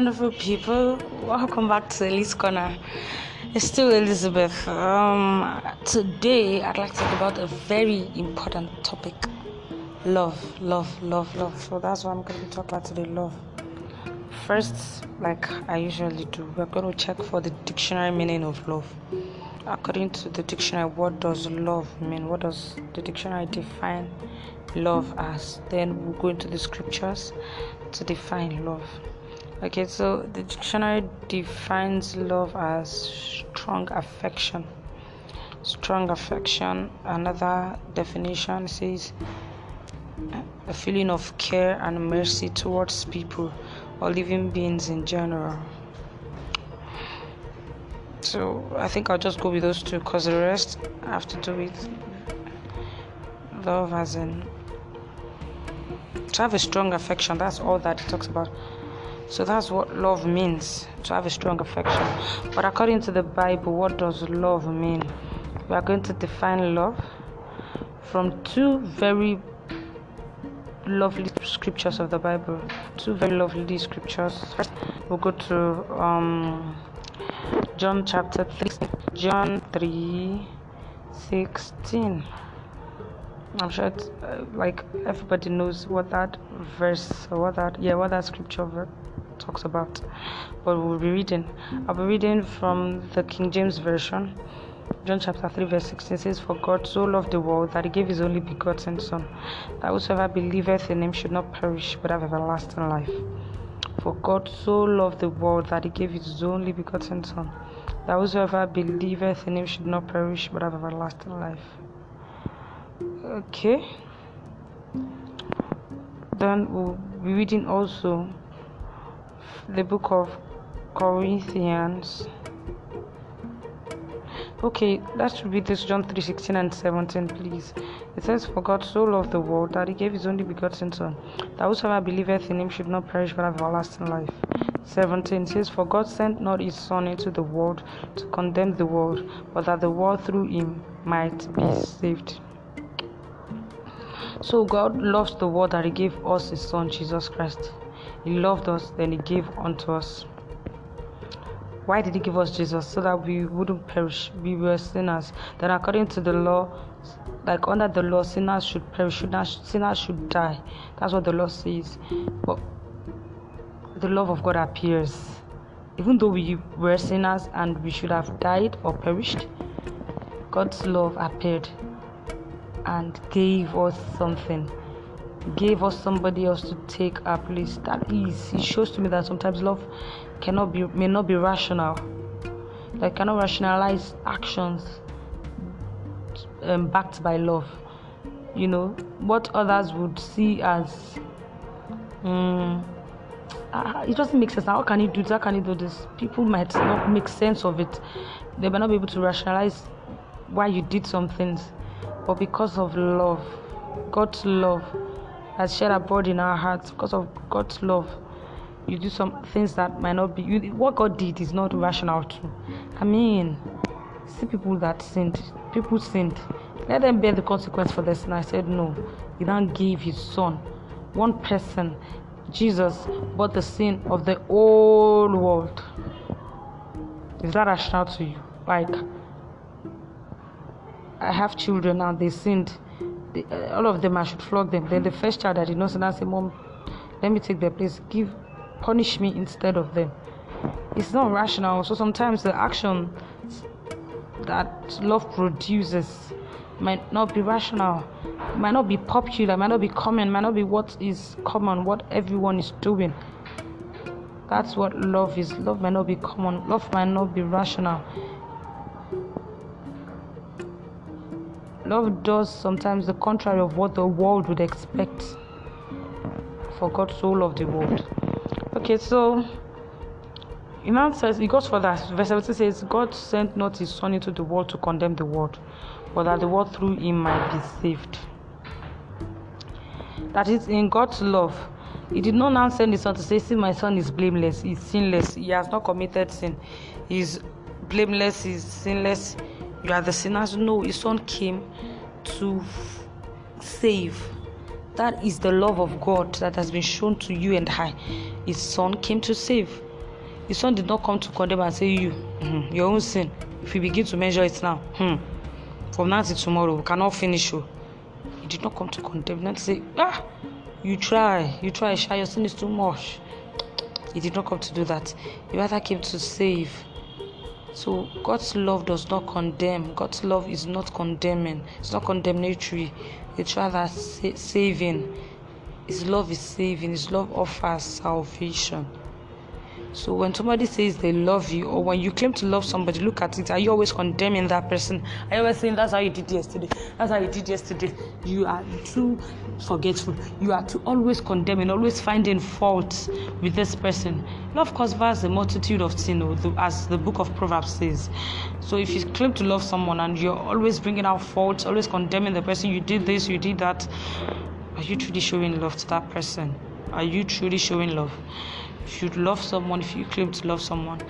wonderful people. Welcome back to Elise Corner. It's still Elizabeth. Um, today, I'd like to talk about a very important topic love, love, love, love. So, that's what I'm going to talk about today love. First, like I usually do, we're going to check for the dictionary meaning of love. According to the dictionary, what does love mean? What does the dictionary define love as? Then we'll go into the scriptures to define love. Okay, so the dictionary defines love as strong affection. Strong affection. Another definition says a feeling of care and mercy towards people or living beings in general. So I think I'll just go with those two because the rest have to do with love as in to have a strong affection. That's all that it talks about. So that's what love means to have a strong affection. But according to the Bible, what does love mean? We are going to define love from two very lovely scriptures of the Bible. Two very lovely scriptures. First, we'll go to um, John chapter 3, John 3 16. I'm sure it's, uh, like everybody knows what that verse what that yeah what that scripture talks about. But we'll be reading. I'll be reading from the King James Version. John chapter 3, verse 16 says, For God so loved the world that he gave his only begotten Son, that whosoever believeth in him should not perish but have everlasting life. For God so loved the world that he gave his only begotten Son, that whosoever believeth in him should not perish but have everlasting life. Okay. Then we'll be reading also the book of Corinthians. Okay, let's read this John 3 16 and 17, please. It says, For God so loved the world that he gave his only begotten Son, that whosoever believeth in him should not perish but have everlasting life. 17 says, For God sent not his Son into the world to condemn the world, but that the world through him might be saved. So God loves the world that he gave us his Son, Jesus Christ. He loved us, then He gave unto us. Why did He give us Jesus? So that we wouldn't perish. We were sinners. Then, according to the law, like under the law, sinners should perish, sinners should die. That's what the law says. But the love of God appears. Even though we were sinners and we should have died or perished, God's love appeared and gave us something gave us somebody else to take our place. That is, it shows to me that sometimes love cannot be may not be rational. Like cannot rationalize actions um, backed by love. You know what others would see as. Um, uh, it doesn't make sense. How can you do this? How can you do this? People might not make sense of it. They might not be able to rationalize why you did some things, but because of love, God's love, has shed abroad in our hearts because of God's love. You do some things that might not be. You, what God did is not rational too. I mean, see people that sinned. People sinned. Let them bear the consequence for their sin. I said no. He then gave His Son, one person, Jesus, bought the sin of the whole world. Is that rational to you? Like, I have children and They sinned uh, all of them I should flog them. Then the first child I did not sin, I say, Mom, let me take their place. Give, punish me instead of them. It's not rational. So sometimes the action that love produces might not be rational, might not be popular, might not be common, might not be what is common, what everyone is doing. That's what love is. Love might not be common. Love might not be rational. Love does sometimes the contrary of what the world would expect. For God so loved the world. Okay, so in says it goes for that. Verse 17 says, God sent not his son into the world to condemn the world, but that the world through him might be saved. That is in God's love. He did not now send his son to say, See, my son is blameless, he's sinless, he has not committed sin, he's blameless, he's sinless you are the sinners. No, his son came to save. That is the love of God that has been shown to you and I. His son came to save. his son did not come to condemn and say you mm, your own sin if we begin to measure it now hmm, from now till tomorrow we cannot finish you he did not come to condemn to say ah you try you try sha your sin is too much he did not come to do that he rather came to save so God's love does not condemn. God's love is not condemning. It's not condemnatory. It's rather saving. His love is saving. His love offers salvation. So when somebody says they love you, or when you claim to love somebody, look at it. Are you always condemning that person? Are you always saying that's how you did yesterday? That's how you did yesterday. You are too forgetful. You are too always condemning, always finding fault with this person. Love covers a multitude of sin, oh, as the book of Proverbs says. So if you claim to love someone and you're always bringing out faults, always condemning the person, you did this, you did that, are you truly showing love to that person? Are you truly showing love? You love someone, if you claim to love someone,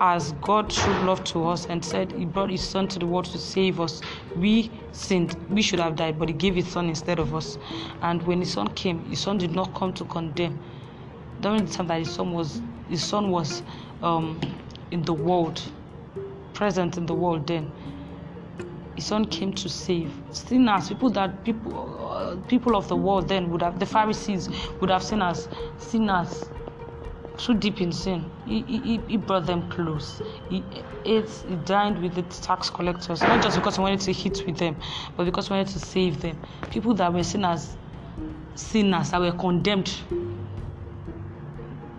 as God showed love to us and said He brought His Son to the world to save us, we sinned. We should have died, but He gave His Son instead of us. And when His Son came, His Son did not come to condemn. During the time that His Son was, His Son was um, in the world, present in the world, then His Son came to save sinners, people that people, uh, people of the world then would have, the Pharisees would have seen as sinners too deep in sin. He, he, he brought them close. He he dined with the tax collectors, not just because he wanted to hit with them, but because he wanted to save them. People that were as sinners, that were condemned.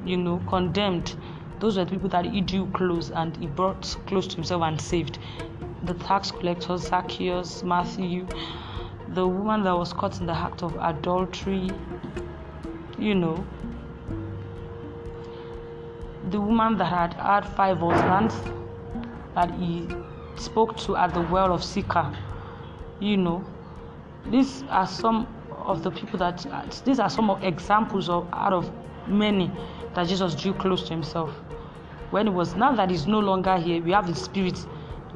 You know, condemned. Those were the people that he drew close and he brought close to himself and saved. The tax collectors, Zacchaeus, Matthew, the woman that was caught in the act of adultery, you know, the woman that had had five husbands that he spoke to at the well of Sychar. You know, these are some of the people that these are some of examples of out of many that Jesus drew close to himself. When it was now that he's no longer here, we have the spirit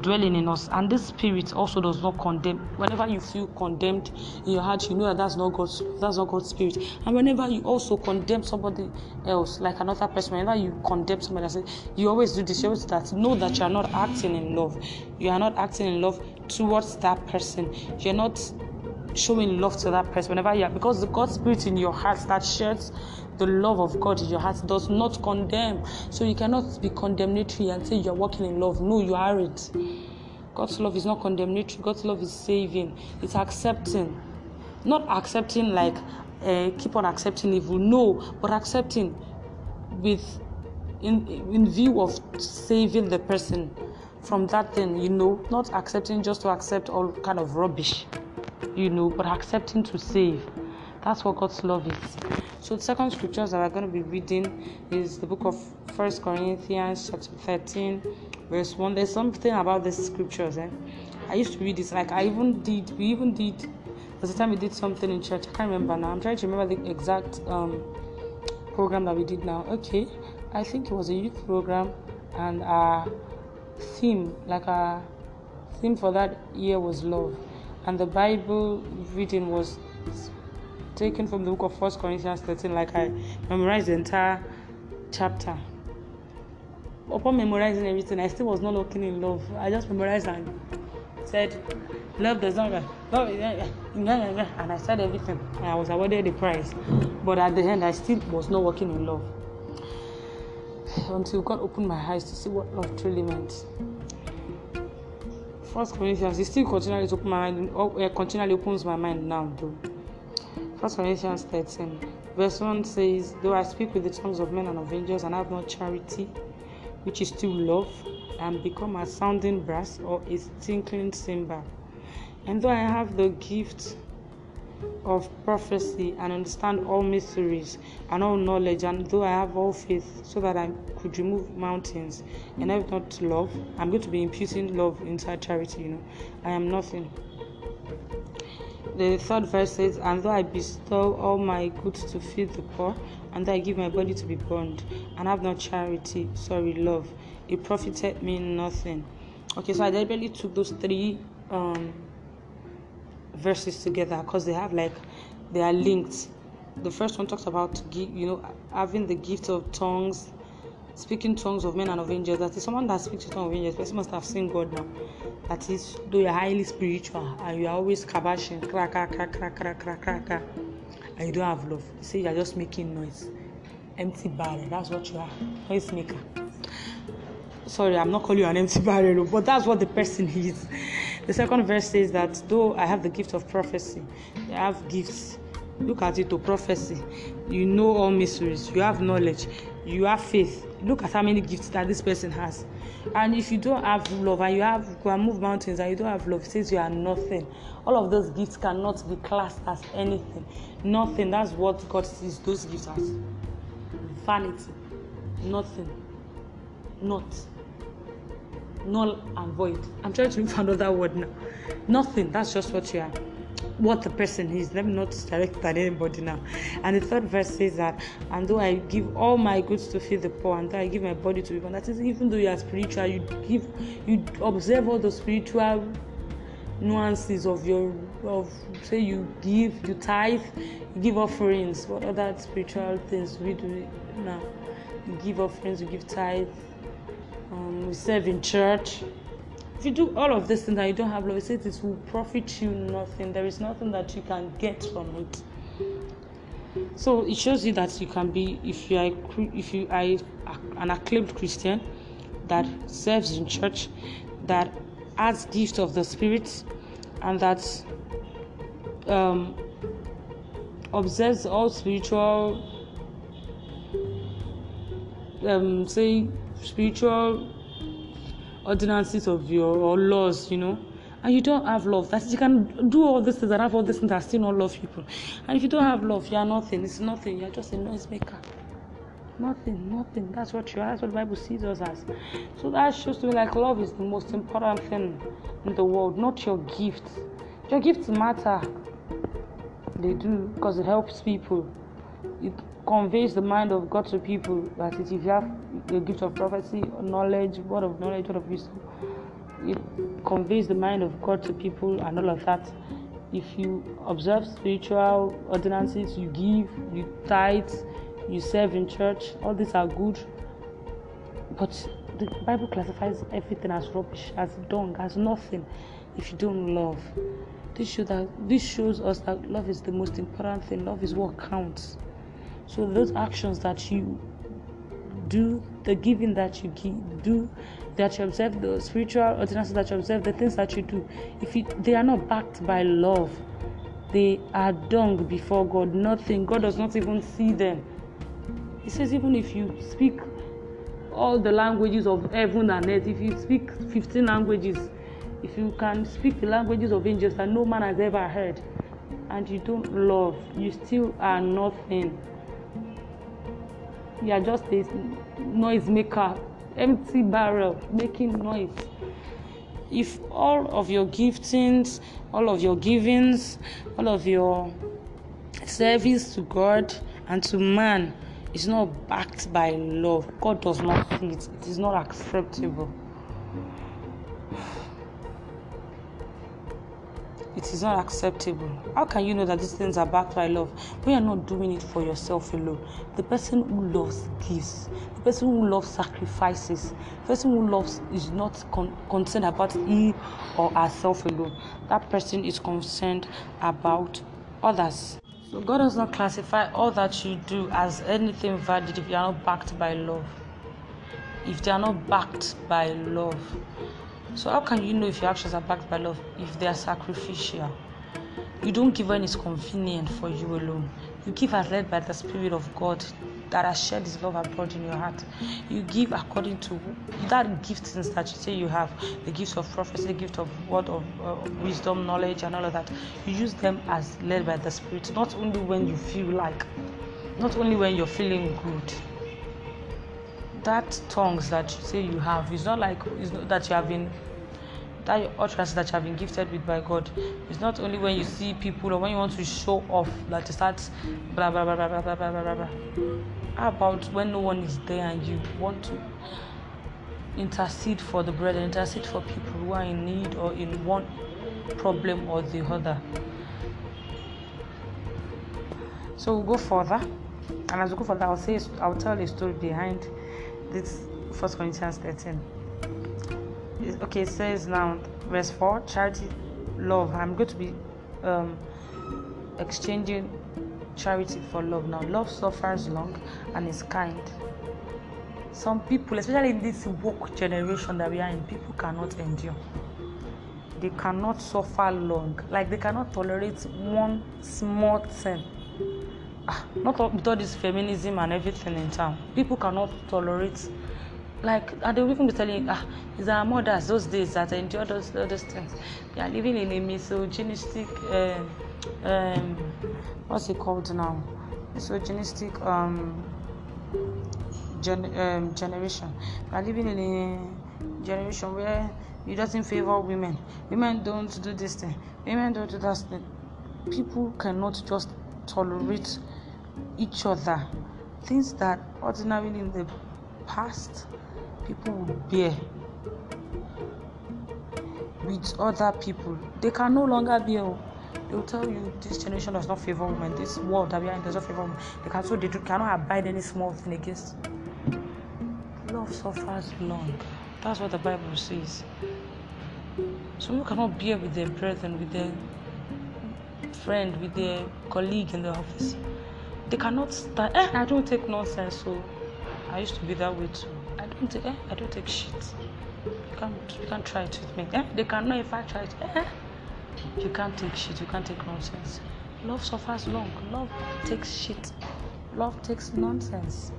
dwelling in us. And this spirit also does not condemn. Whenever you feel condemned in your heart, you know that that's not God's that's not God's spirit. And whenever you also condemn somebody else, like another person, whenever you condemn somebody else, you always do this, you always do that. Know that you are not acting in love. You are not acting in love towards that person. You're not showing love to that person whenever you are because the God spirit in your heart that shares the love of God in your heart does not condemn. So you cannot be condemnatory and say you're walking in love. No, you aren't. God's love is not condemnatory. God's love is saving. It's accepting. Not accepting like uh, keep on accepting evil. No, but accepting with in in view of saving the person from that thing. You know, not accepting just to accept all kind of rubbish. You know, but accepting to save. That's what God's love is. So the second scriptures that we're going to be reading is the book of First Corinthians chapter 13, verse 1. There's something about these scriptures. Eh? I used to read this, like I even did, we even did, there's a time we did something in church. I can't remember now. I'm trying to remember the exact um, program that we did now. Okay, I think it was a youth program, and our theme, like our theme for that year was love, and the Bible reading was taken from the book of First Corinthians 13, like I memorized the entire chapter. Upon memorizing everything, I still was not looking in love. I just memorized and said, Love does not love, and I said everything. I was awarded the prize. But at the end, I still was not working in love. Until God opened my eyes to see what love truly meant. First Corinthians, it still continually open my mind, uh, continually opens my mind now, though. 1 Corinthians 13, verse 1 says, Though I speak with the tongues of men and of angels and have not charity, which is still love, and become a sounding brass or a tinkling cymbal. And though I have the gift of prophecy and understand all mysteries and all knowledge, and though I have all faith so that I could remove mountains, and have not love, I'm going to be imputing love inside charity, you know. I am nothing the third verse says, And though I bestow all my goods to feed the poor, and though I give my body to be burned, and have not charity, sorry, love, it profited me nothing. Okay, so I deliberately took those three um, verses together because they have like they are linked. The first one talks about you know having the gift of tongues, speaking tongues of men and of angels. That is someone that speaks in tongues of angels. Person must have seen God now. That is, though you're highly spiritual and you are always kabashing, crack, crack, crack, crack, crack, crack, crack, crack, and you don't have love. You say you're just making noise. Empty barrel. That's what you are. Noise maker. Sorry, I'm not calling you an empty barrel, but that's what the person is. The second verse says that though I have the gift of prophecy, I have gifts. Look at it to prophecy. You know all mysteries. You have knowledge. You have faith. Look at how many gifts that this person has. And if you don't have love and you have you can move mountains and you don't have love, it says you are nothing. All of those gifts cannot be classed as anything. Nothing. That's what God sees those gifts as. Vanity. Nothing. Not null and void. I'm trying to for another word now. Nothing. That's just what you are. What the person is. Let me not direct at anybody now. And the third verse says that, and though I give all my goods to feed the poor, and though I give my body to people, that is, even though you are spiritual, you give, you observe all the spiritual nuances of your of say you give you tithe you give offerings what other spiritual things we do now you give offerings you give tithe um, we serve in church. If you do all of this things and you don't have love, it says it will profit you nothing. There is nothing that you can get from it. So it shows you that you can be, if you are, if you are an acclaimed Christian that serves in church, that has gift of the Spirit, and that um, observes all spiritual, um, say spiritual ordinances of your or laws, you know, and you don't have love, that you can do all these things and have all these things and still not love people. And if you don't have love, you are nothing. It's nothing. You're just a noisemaker. Nothing, nothing. That's what you are. That's what the Bible sees us as. So that shows to me like love is the most important thing in the world, not your gifts. Your gifts matter. They do because it helps people. It conveys the mind of God to people. That is, if you have the gift of prophecy, knowledge, word of knowledge, word of wisdom, it conveys the mind of God to people and all of that. If you observe spiritual ordinances, you give, you tithe, you serve in church, all these are good. But the Bible classifies everything as rubbish, as dung, as nothing if you don't love. This shows that this shows us that love is the most important thing. Love is what counts. So those actions that you do, the giving that you give, do, that you observe, the spiritual ordinances that you observe, the things that you do, if you, they are not backed by love, they are dung before God. Nothing. God does not even see them. He says, even if you speak all the languages of heaven and earth, if you speak 15 languages, if you can speak the languages of angels that no man has ever heard, and you don't love, you still are nothing you are just a noise maker empty barrel making noise. If all of your giftings all of your givings all of your service to god and to man is not backed by love god does not see it. It is not acceptable it is not acceptable. How can you know that these things are backed by love when you're not doing it for yourself alone? The person who loves gives, the person who loves sacrifices, the person who loves is not con- concerned about he or herself alone. That person is concerned about others. So God does not classify all that you do as anything valid if you are not backed by love. If they are not backed by love. So, how can you know if your actions are backed by love if they are sacrificial? You don't give when it's convenient for you alone. You give as led by the Spirit of God that has shed His love abroad in your heart. You give according to that giftings that you say you have the gifts of prophecy, the gift of word of uh, wisdom, knowledge, and all of that. You use them as led by the Spirit, not only when you feel like, not only when you're feeling good that tongues that you say you have is not like it's not that you have been that utterance that you have been gifted with by God. It's not only when you see people or when you want to show off that you start blah blah blah blah blah blah blah blah blah. How about when no one is there and you want to intercede for the brethren, intercede for people who are in need or in one problem or the other. So we'll go further, and as we go further, I'll say I'll tell a story behind this First Corinthians 13. Okay, it says now, verse 4 charity, love. I'm going to be um, exchanging charity for love. Now, love suffers long and is kind. Some people, especially in this woke generation that we are in, people cannot endure. They cannot suffer long. Like they cannot tolerate one small thing. Ah, not with all this feminism and everything in town. People cannot tolerate like and they will even be telling ah it's our mothers those days that endure those those things. They are living in a misogynistic um, um, what's it called now? Misogynistic um, gen, um, generation. We are living in a generation where it doesn't favor women. Women don't do this thing. Women don't do that thing. People cannot just tolerate each other. Things that ordinarily in the past people. Would bear with other people. They can no longer bear oh. they will tell you this generation does not favor women. This world that we are in does not favor women. They can so they do, cannot abide any small thing against. Love suffers long. That's what the bible says. So you cannot bear with their brethren with their friend with their colleague in the office. They cannot stand eh i don't take nonsense so i used to be that way too I don't take, eh, I don't take shit. You can't, you can't try it with me. Eh? They cannot if I try it. Eh? You can't take shit. You can't take nonsense. Love suffers long. Love takes shit. Love takes nonsense.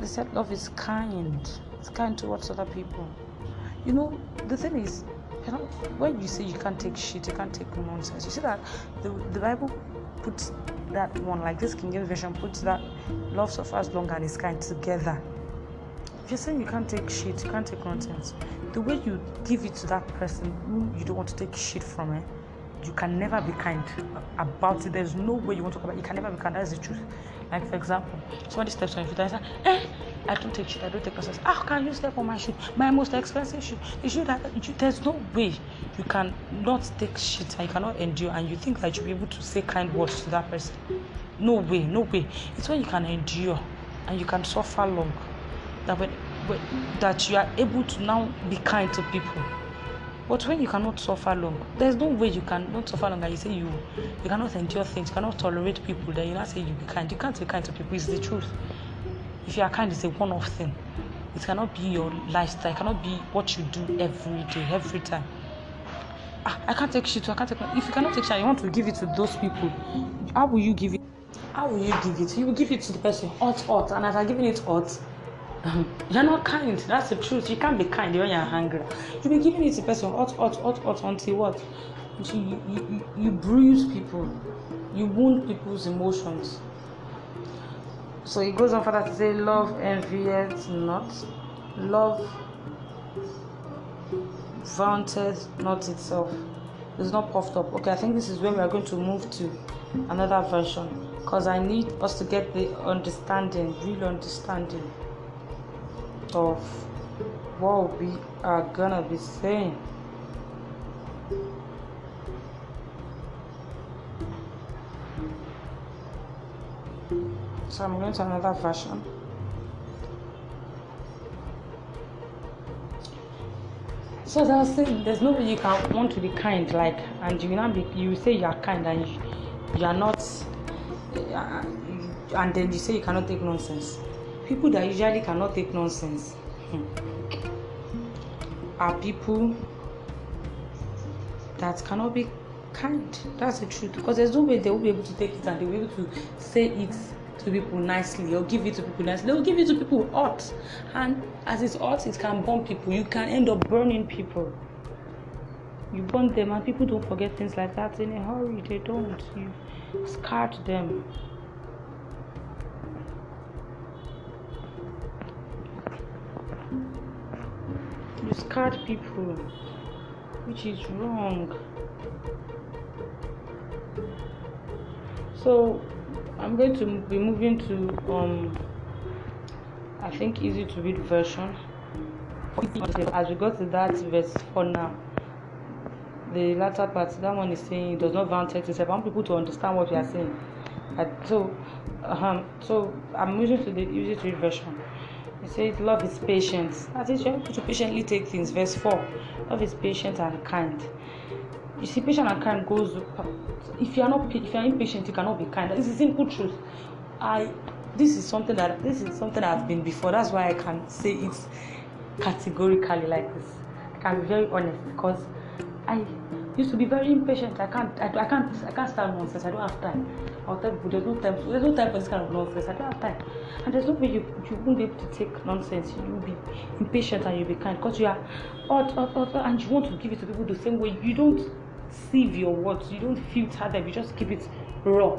They said love is kind. It's kind towards other people. You know, the thing is, you know, when you say you can't take shit, you can't take nonsense. You see that the, the Bible puts that one, like this King James Version puts that love suffers long and is kind together. If you're saying you can't take shit, you can't take nonsense, the way you give it to that person who you don't want to take shit from, eh, you can never be kind about it. There's no way you want to talk about it. You can never be kind. That's the truth. Like, for example, somebody steps on your foot and says, eh, I don't take shit, I don't take nonsense. How can you step on my shoe? My most expensive shoe. Is you have, you, there's no way you can not take shit and you cannot endure and you think that you'll be able to say kind words to that person. No way, no way. It's when you can endure and you can suffer long that when, when that you are able to now be kind to people. But when you cannot suffer long, there's no way you can not suffer long and you say you you cannot endure things, you cannot tolerate people, then you not say you be kind. You can't be kind to people, it's the truth. If you are kind, it's a one-off thing. It cannot be your lifestyle, it cannot be what you do every day, every time. Ah, I can't take shit, I can't take if you cannot take shit, you want to give it to those people. How will you give it? How will you give it? You will give it to the person hot, hot, and as I'm giving it hot, you're not kind. That's the truth. You can't be kind when you're hungry. You'll be giving it to person hot, hot, hot, hot until what? Until you, you, you, you bruise people, you wound people's emotions. So he goes on further to say, Love envieth not, love vaunteth not itself. It's not puffed up. Okay, I think this is where we are going to move to another version because I need us to get the understanding, real understanding of what we are gonna be saying. So I'm going to another version. So that's. There's no way you can want to be kind, like, and you not be. You say you are kind, and you, you are not, and then you say you cannot take nonsense. People that usually cannot take nonsense hmm, are people that cannot be kind. That's the truth. Because there's no way they will be able to take it and they will be able to say it to people nicely or give it to people nicely. They will give it to people hot. And as it's hot, it can burn people. You can end up burning people. You burn them, and people don't forget things like that in a hurry. They don't. You scarred them. You scarred people, which is wrong. So I'm going to be moving to um I think easy to read version. As we go to that verse for now, the latter part, that one is saying does not vaunt itself. I want people to understand what we are saying. so, um, so I'm using to the easy to read version. Says, "Love is patient." That is, you have to patiently take things. Verse four, love is patient and kind. You see, patient and kind goes. If you are not, if you are impatient, you cannot be kind. This is simple truth. I, this is something that this is something I've been before. That's why I can say it categorically like this. I can be very honest because I used to be very impatient. I can't, I, I can't, I can't stand nonsense. I don't have time. I'll tell people there's no time. There's no time for this kind of nonsense. I don't have time. And there's no way you you won't be able to take nonsense. You'll be impatient and you'll be kind because you are hot, hot, hot, and you want to give it to people the same way. You don't sieve your words. You don't filter them. You just keep it raw.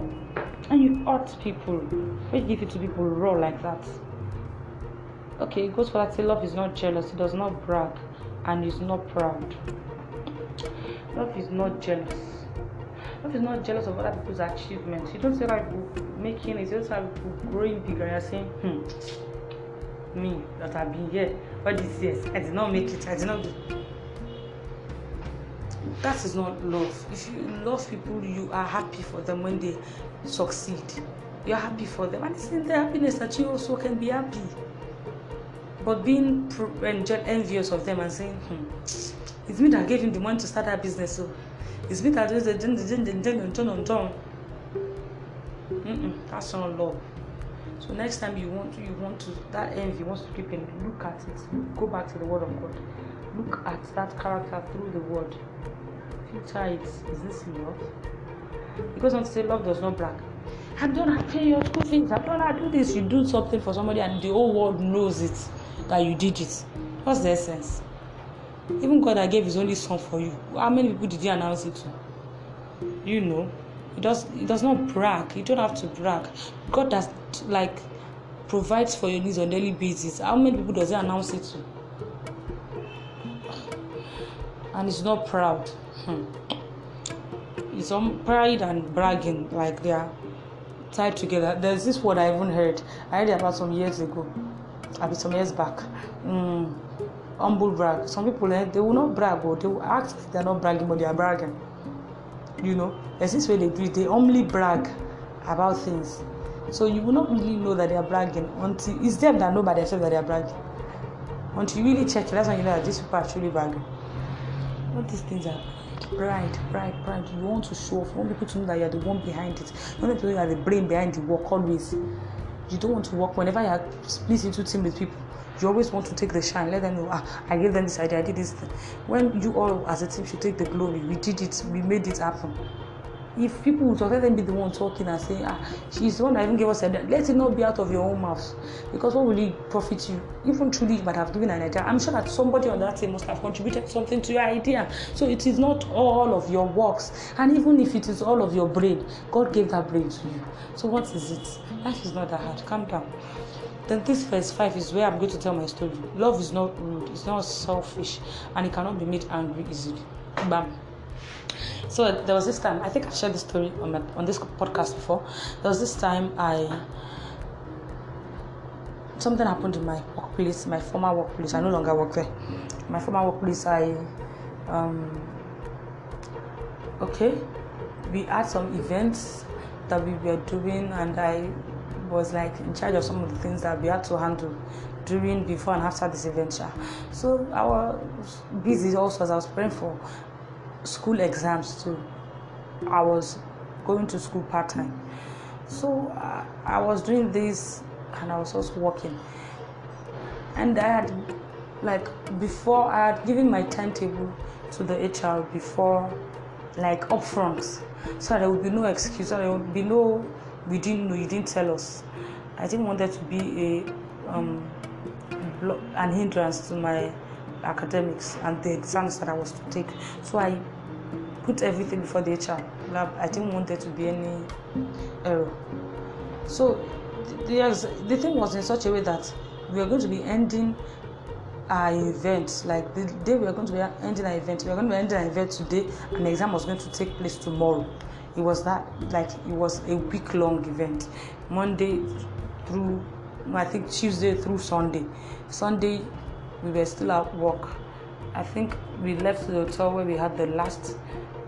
And you hurt people when you give it to people raw like that. Okay, it goes for that. Say love is not jealous. It does not brag, and is not proud. Love is not jealous. Love is not jealous of other people's achievements. You don't say like making it. You don't say people growing bigger. You're saying, hmm, me that I've been here all these years, I did not make it. I did not do. That is not love. If you love people, you are happy for them when they succeed. You are happy for them, and it's in their happiness that you also can be happy. But being envious of them and saying, hmm, it's me that gave him the money to start that business. So it's me that does the ding ding ding ding and turn on turn. That's not love. So next time you want to, you want to that envy wants to creep in, look at it. Go back to the word of God. Look at that character through the word. Filter it. Is this love? Because want to say love does not brag. I'm gonna pay your school fees. I'm gonna do this. You do something for somebody, and the whole world knows it that you did it. What's the essence? Even God that gave His only Son for you, how many people did He announce it to? You know, it does. It does not brag. You don't have to brag. God does like provides for your needs on daily basis. How many people does He announce it to? And it's not proud. Hmm. It's on pride and bragging like they are tied together. There's this word I even heard. I heard it about some years ago. I mean some years back. Mm, humble brag. Some people eh, they will not brag, but they will act they're not bragging, but they are bragging. You know, there's this way they do it. They only brag about things. So you will not really know that they are bragging until it's them that know by themselves that they are bragging. Until you really check it, that's when you know that these people are truly bragging. All these things are pride, pride, pride. You want to show off. You want people to know that you are the one behind it. You want people to know are the brain behind the work always. You don't want to work whenever you are split into team with people. You always want to take the shine. Let them know, ah, I gave them this idea, I did this. Thing. When you all as a team should take the glory, we did it, we made it happen. If people would let them be the one talking and saying, ah, she's the one that even gave us a let it not be out of your own mouth. Because what will it profit you? Even truly you might have given an idea. I'm sure that somebody on that team must have contributed something to your idea. So it is not all of your works. And even if it is all of your brain, God gave that brain to you. So what is it? Life is not that hard. Calm down. Then this verse 5 is where I'm going to tell my story. Love is not rude, it's not selfish, and it cannot be made angry easily. Bam. So there was this time, I think I've shared this story on, my, on this podcast before. There was this time I something happened in my workplace, my former workplace. I no longer work there. My former workplace, I um okay, we had some events that we were doing, and I was like in charge of some of the things that we had to handle during, before, and after this adventure. So I was busy also as I was preparing for school exams too. I was going to school part time. So uh, I was doing this and I was also working. And I had, like, before I had given my timetable to the HR before, like, upfront. So there would be no excuse, so there would be no, we didn't know, you didn't tell us. I didn't want there to be a, um, an hindrance to my academics and the exams that I was to take. So I put everything before the HR. Lab. I didn't want there to be any error. So the, the thing was in such a way that we were going to be ending our event. Like the day we were going to be ending our event, we were going to be ending our event today, and the exam was going to take place tomorrow. It was that like it was a week long event, Monday through I think Tuesday through Sunday. Sunday we were still at work. I think we left the hotel where we had the last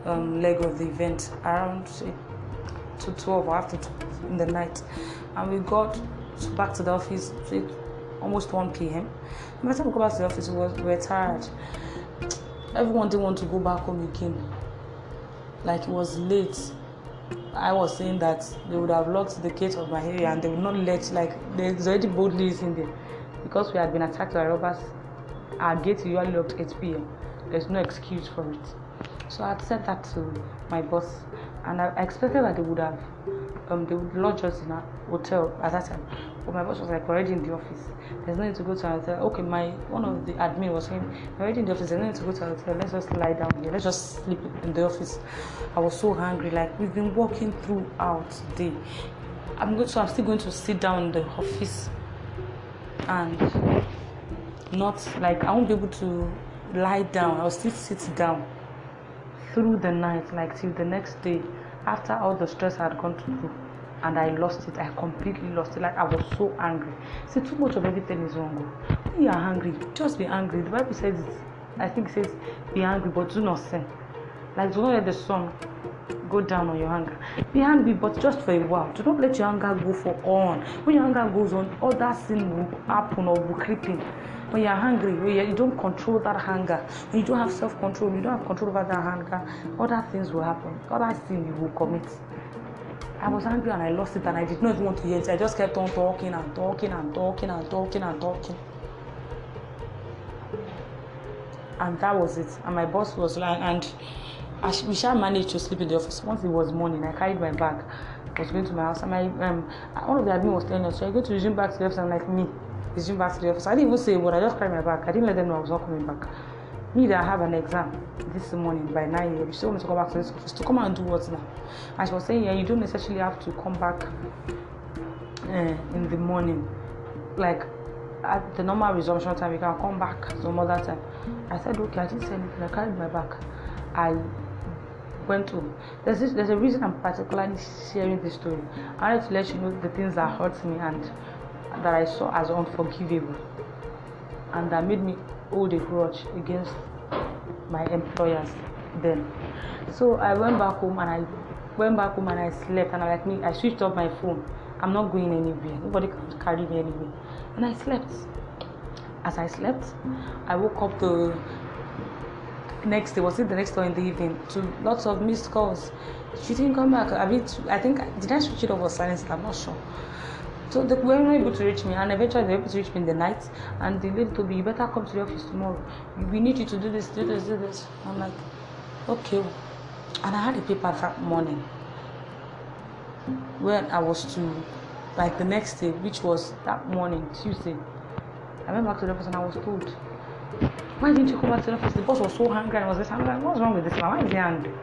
um, leg of the event around to 12 or after 12 in the night. And we got back to the office almost 1 p.m. By the time we got back to the office, we, was, we were tired. Everyone didn't want to go back home again. Like it was late. I was saying that they would have locked the gate of my area and they would not let, like, there's already boldly in there. Because we had been attacked by robbers, our gate usually locked 8 p.m. There's no excuse for it. So I said that to my boss, and I expected that they would have, um, they would lodge us in a hotel at that time. But my boss was like already in the office. There's no need to go to hotel. Okay, my one of the admin was saying, already in the office. There's no need to go to hotel. Let's just lie down here. Let's just sleep in the office. I was so hungry. Like we've been walking throughout the day. I'm going to. I'm still going to sit down in the office and not like I won't be able to lie down. I'll still sit down through the night, like till the next day, after all the stress I had gone through, and I lost it. I completely lost it. Like I was so angry. See, too much of everything is wrong. Oh. When you are angry, just be angry. The Bible says it. I think it says, "Be angry, but do not sin." Like do not let the sun go down on your anger. Be angry, but just for a while. Do not let your anger go for on. When your anger goes on, all that sin will happen or will creep in when you're hungry, when you don't control that hunger, when you don't have self control, you don't have control over that hunger, other things will happen, other sin you will commit. I was angry and I lost it and I did not want to hear it. I just kept on talking and talking and talking and talking and talking. And that was it. And my boss was like, and I, we shall manage to sleep in the office. Once it was morning, I carried my bag. I was going to my house, and my um, one of the admin was telling us, "So I go to resume back to the office." I'm like, "Me, resume back to the office. I didn't even say what. I just carried my bag. I didn't let them know I was not coming back. Me that I have an exam this morning by 9 a.m. She told me to come back to this office to come and do what now? And she was saying, yeah, you don't necessarily have to come back uh, in the morning. Like at the normal resumption time, you can come back some other time. I said, okay, I didn't say anything. I carried my bag. I went home. There's this, there's a reason I'm particularly sharing this story. I wanted to let you know the things that hurt me and that I saw as unforgivable and that made me hold a grudge against my employers then. So I went back home and I went back home and I slept and I like me I switched off my phone. I'm not going anywhere. Nobody can carry me anywhere. And I slept. As I slept, I woke up the next day was it the next day in the evening to lots of missed calls. She didn't come back. I mean, I think did I switch it off or silence? I'm not sure. So they were not able to reach me, and eventually they were able to reach me in the night. And the lady told me, "You better come to the office tomorrow. We need you to do this, do this, do this." I'm like, "Okay." And I had a paper that morning when I was to, like the next day, which was that morning, Tuesday. I went back to the office and I was told, "Why didn't you come back to the office?" The boss was so angry and was. I'm like, "What's wrong with this man? Why is he angry?"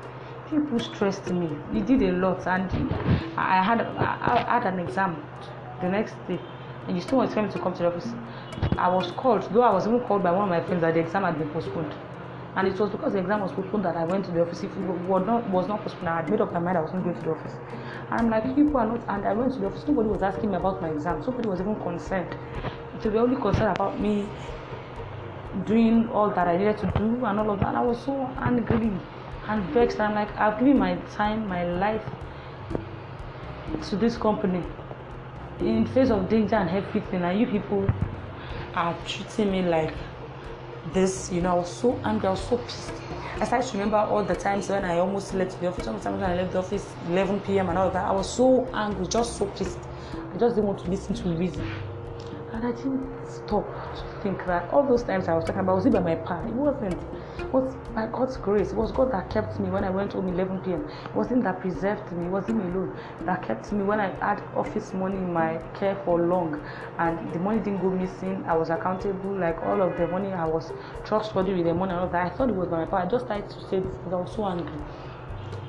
People stressed me. He did a lot, and I had I had an exam the next day and you still want me to come to the office. I was called, though I was even called by one of my friends that the exam had been postponed. And it was because the exam was postponed that I went to the office. If it was not, was not postponed, I had made up my mind I wasn't going to the office. And I'm like, people are not, and I went to the office. Nobody was asking me about my exam. Nobody was even concerned. They were only concerned about me doing all that I needed to do and all of that. I was so angry and vexed. I'm like, I've given my time, my life to this company in face of danger and everything and you people are treating me like this you know i was so angry i was so pissed. I started to remember all the times when i almost left the office sometimes when i left the office 11 p.m and all of that. I was so angry just so pissed. I just didn't want to listen to reason. And i didn't stop to think that all those times i was talking about was it by my power it wasn't was by God's grace. It was God that kept me when I went home 11 p.m. It was Him that preserved me. It was Him alone that kept me when I had office money in my care for long and the money didn't go missing. I was accountable, like all of the money. I was trustworthy with the money and all that. I thought it was my power. I just started to say this because I was so angry.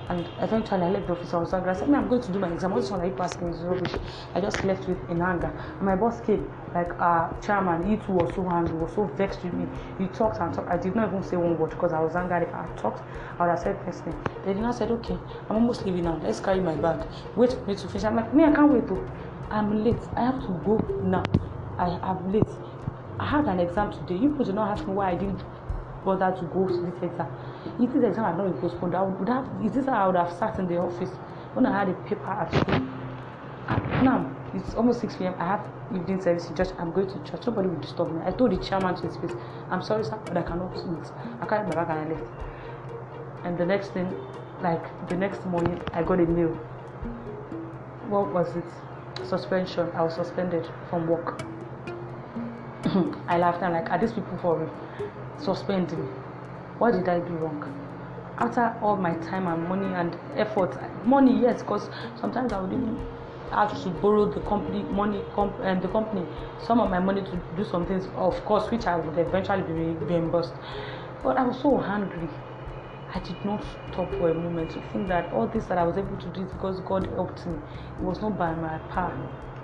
And eventually I left the office. I was angry. I said, I'm going to do my exam. What is one that you asking me is rubbish. I just left with in anger. My boss came, like uh, chairman, he too was so angry, was so vexed with me. He talked and talked. I did not even say one word because I was angry. If I talked, I would have said first thing. They did not said, Okay, I'm almost leaving now. Let's carry my bag. Wait for me to finish. I'm like, me, I can't wait to. I'm late. I have to go now. I am late. I had an exam today. You people not ask me why I didn't bother to go to this exam. If this exam had not been postponed, I would have, is this how I would have sat in the office when I had a paper at school, now it's almost 6 p.m. I have evening service in church. I'm going to church. Nobody will disturb me. I told the chairman to his face, I'm sorry, sir, but I cannot eat. I carried my bag and I left. And the next thing, like the next morning, I got a mail. What was it? Suspension. I was suspended from work. I laughed. I'm like, are these people for me. What did I do wrong? After all my time and money and effort, money, yes, because sometimes I would even have to borrow the company money comp- and um, the company some of my money to do some things of course which i would eventually be reimbursed. But i was so hungry i did not stop for a moment to think that all this that i was able to do is because god helped me. It was not by my power.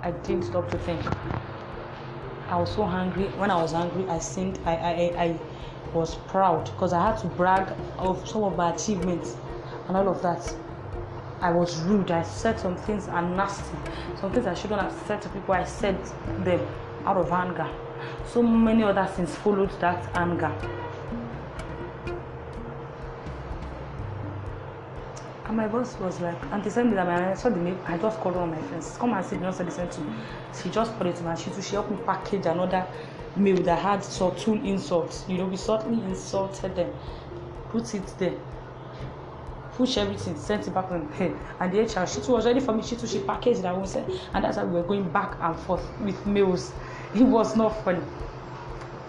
I didn't stop to think. I was so hungry when i was angry i sinned. I i i was proud because i had to brag of some of my achievements and all of that I was rude. I said some things are nasty. Some things I shouldn't have said to people. I said them out of anger. So many other things followed that anger. And my boss was like, and they sent me that I saw the mail. I just called one of my friends. Come and see, they sent to me. She just called it to me. She she helped me package another mail that had subtle insults. You know, we subtly insulted them, put it there push everything, sent it back on her. And the HR, she too was ready for me. She too, she packaged that said, and that's why we were going back and forth with mails. It was not funny.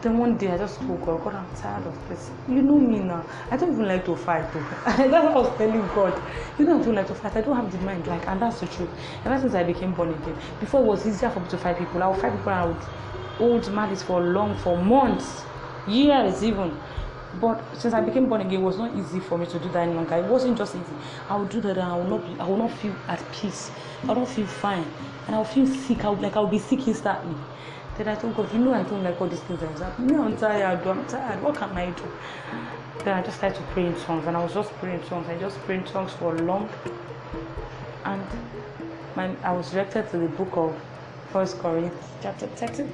Then one day I just woke up, God, I'm tired of this. You know me now. I don't even like to fight. Though. that's what I was telling God. You know, I don't like to fight. I don't have the mind. Like, and that's the truth. Ever since I became born again, before it was easier for me to fight people. I would fight people and I would hold malice for long, for months, years even. But since I became born again, it was not easy for me to do that any longer. It wasn't just easy. I would do that and I would not be, I would not feel at peace. I would not feel fine. And I would feel sick. I would like I would be sick instantly. Then I told God, you know I don't like all these things that is happening. I'm tired, I'm tired. What can I do? Then I just started to pray in tongues and I was just praying in tongues. I just prayed tongues for long. And my, I was directed to the book of First Corinthians chapter 13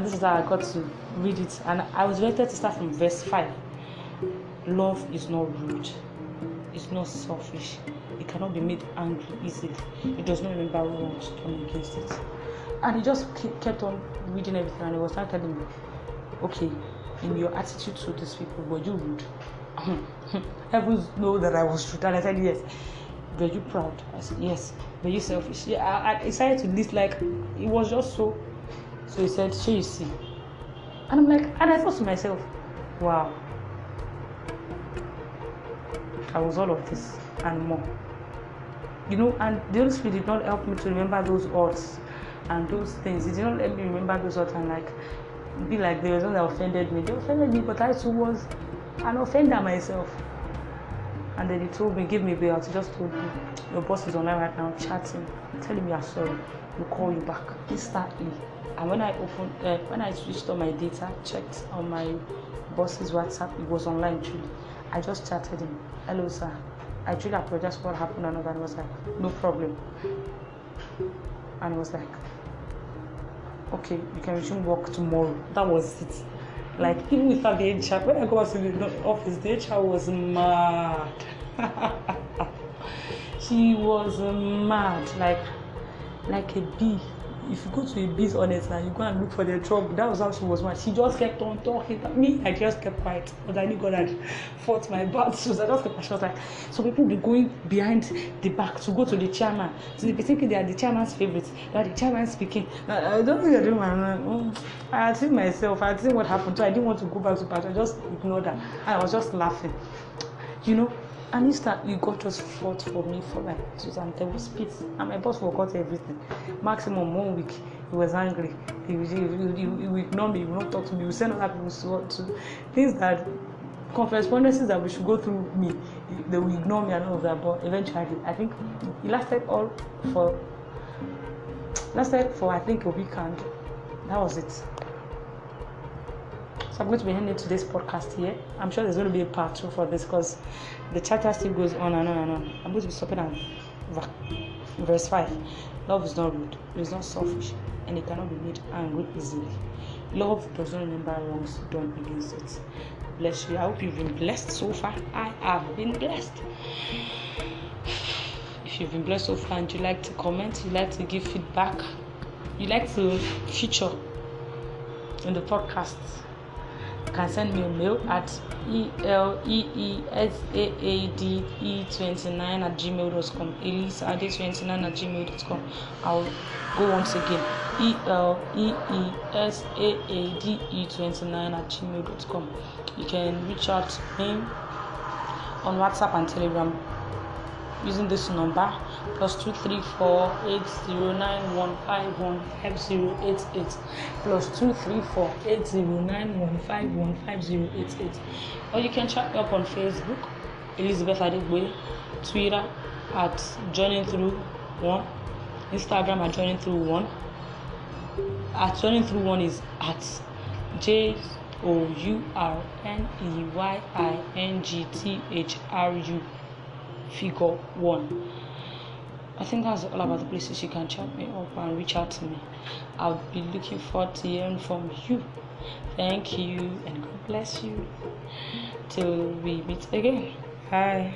and this is how I got to read it. And I was directed to start from verse 5. Love is not rude, it's not selfish, it cannot be made angry easily, it does not remember wrongs done against it. And he just kept on reading everything, and he was telling me, okay, in your attitude to these people, were you rude? Heavens know that I was rude, and I said yes. Were you proud? I said yes. Were you selfish? Yeah, I, I decided to list like it was just so so he said, Sure, you see. And I'm like, and I thought to myself, wow. I was all of this and more. You know, and the Holy Spirit did not help me to remember those words and those things. He did not let me remember those words and like be like there was one that offended me. They offended me, but I too was an offender myself. And then he told me, give me bail. He just told me, your boss is online right now, chatting, telling me I'm sorry. We'll call you back instantly and when I opened uh, when I switched on my data, checked on my boss's WhatsApp, it was online truly. I just chatted him, hello sir. I truly apologize for what happened and all that. was like, no problem. And he was like, okay, you can resume work tomorrow. That was it. Like even without the HR, when I go to the office, the HR was mad. she was mad, like like a bee if you go to a biz honest now you go and look for the trouble that was how she was mad. She just kept on talking me i just kept quiet. But i knew god had fought my battles i just kept she was like so people be going behind the back to go to the chairman so they be thinking they are the chairman's favorite. They the chairman speaking. I don't think i do my mm, i had seen myself. I had seen what happened. So i didn't want to go back to part. I just ignored her. And i was just laughing. You know and you got just fought for me for like two and there was peace. And my boss forgot everything. Maximum one week he was angry. He would ignore me. He would not talk to me. He would send other people to, to things that correspondences that we should go through me they will ignore me and all of that. But eventually I think it lasted all for lasted for I think a week and that was it so I'm going to be ending today's podcast here. I'm sure there's going to be a part two for this because the chapter still goes on and on and on. I'm going to be stopping at verse 5. Love is not rude, it is not selfish, and it cannot be made angry easily. Love does not remember wrongs done against it. Bless you. I hope you've been blessed so far. I have been blessed. If you've been blessed so far and you like to comment, you like to give feedback, you like to feature in the podcast, can send me a mail at eleesaade29 at gmail.com. elisaade29 at gmail.com. I'll go once again. eleesaade29 at gmail.com. You can reach out to me on WhatsApp and Telegram using this number plus two three four eight zero nine one five one five zero eight eight plus two three four eight zero nine one five one five zero eight eight or you can chat me up on Facebook Elizabeth Adegboye Twitter at joining through one Instagram at joining through one at joining through one is at J O U R N E Y I N G T H R U figure one. I think that's all about the places you can chat me up and reach out to me. I'll be looking forward to hearing from you. Thank you and God bless you. Till we meet again. Bye.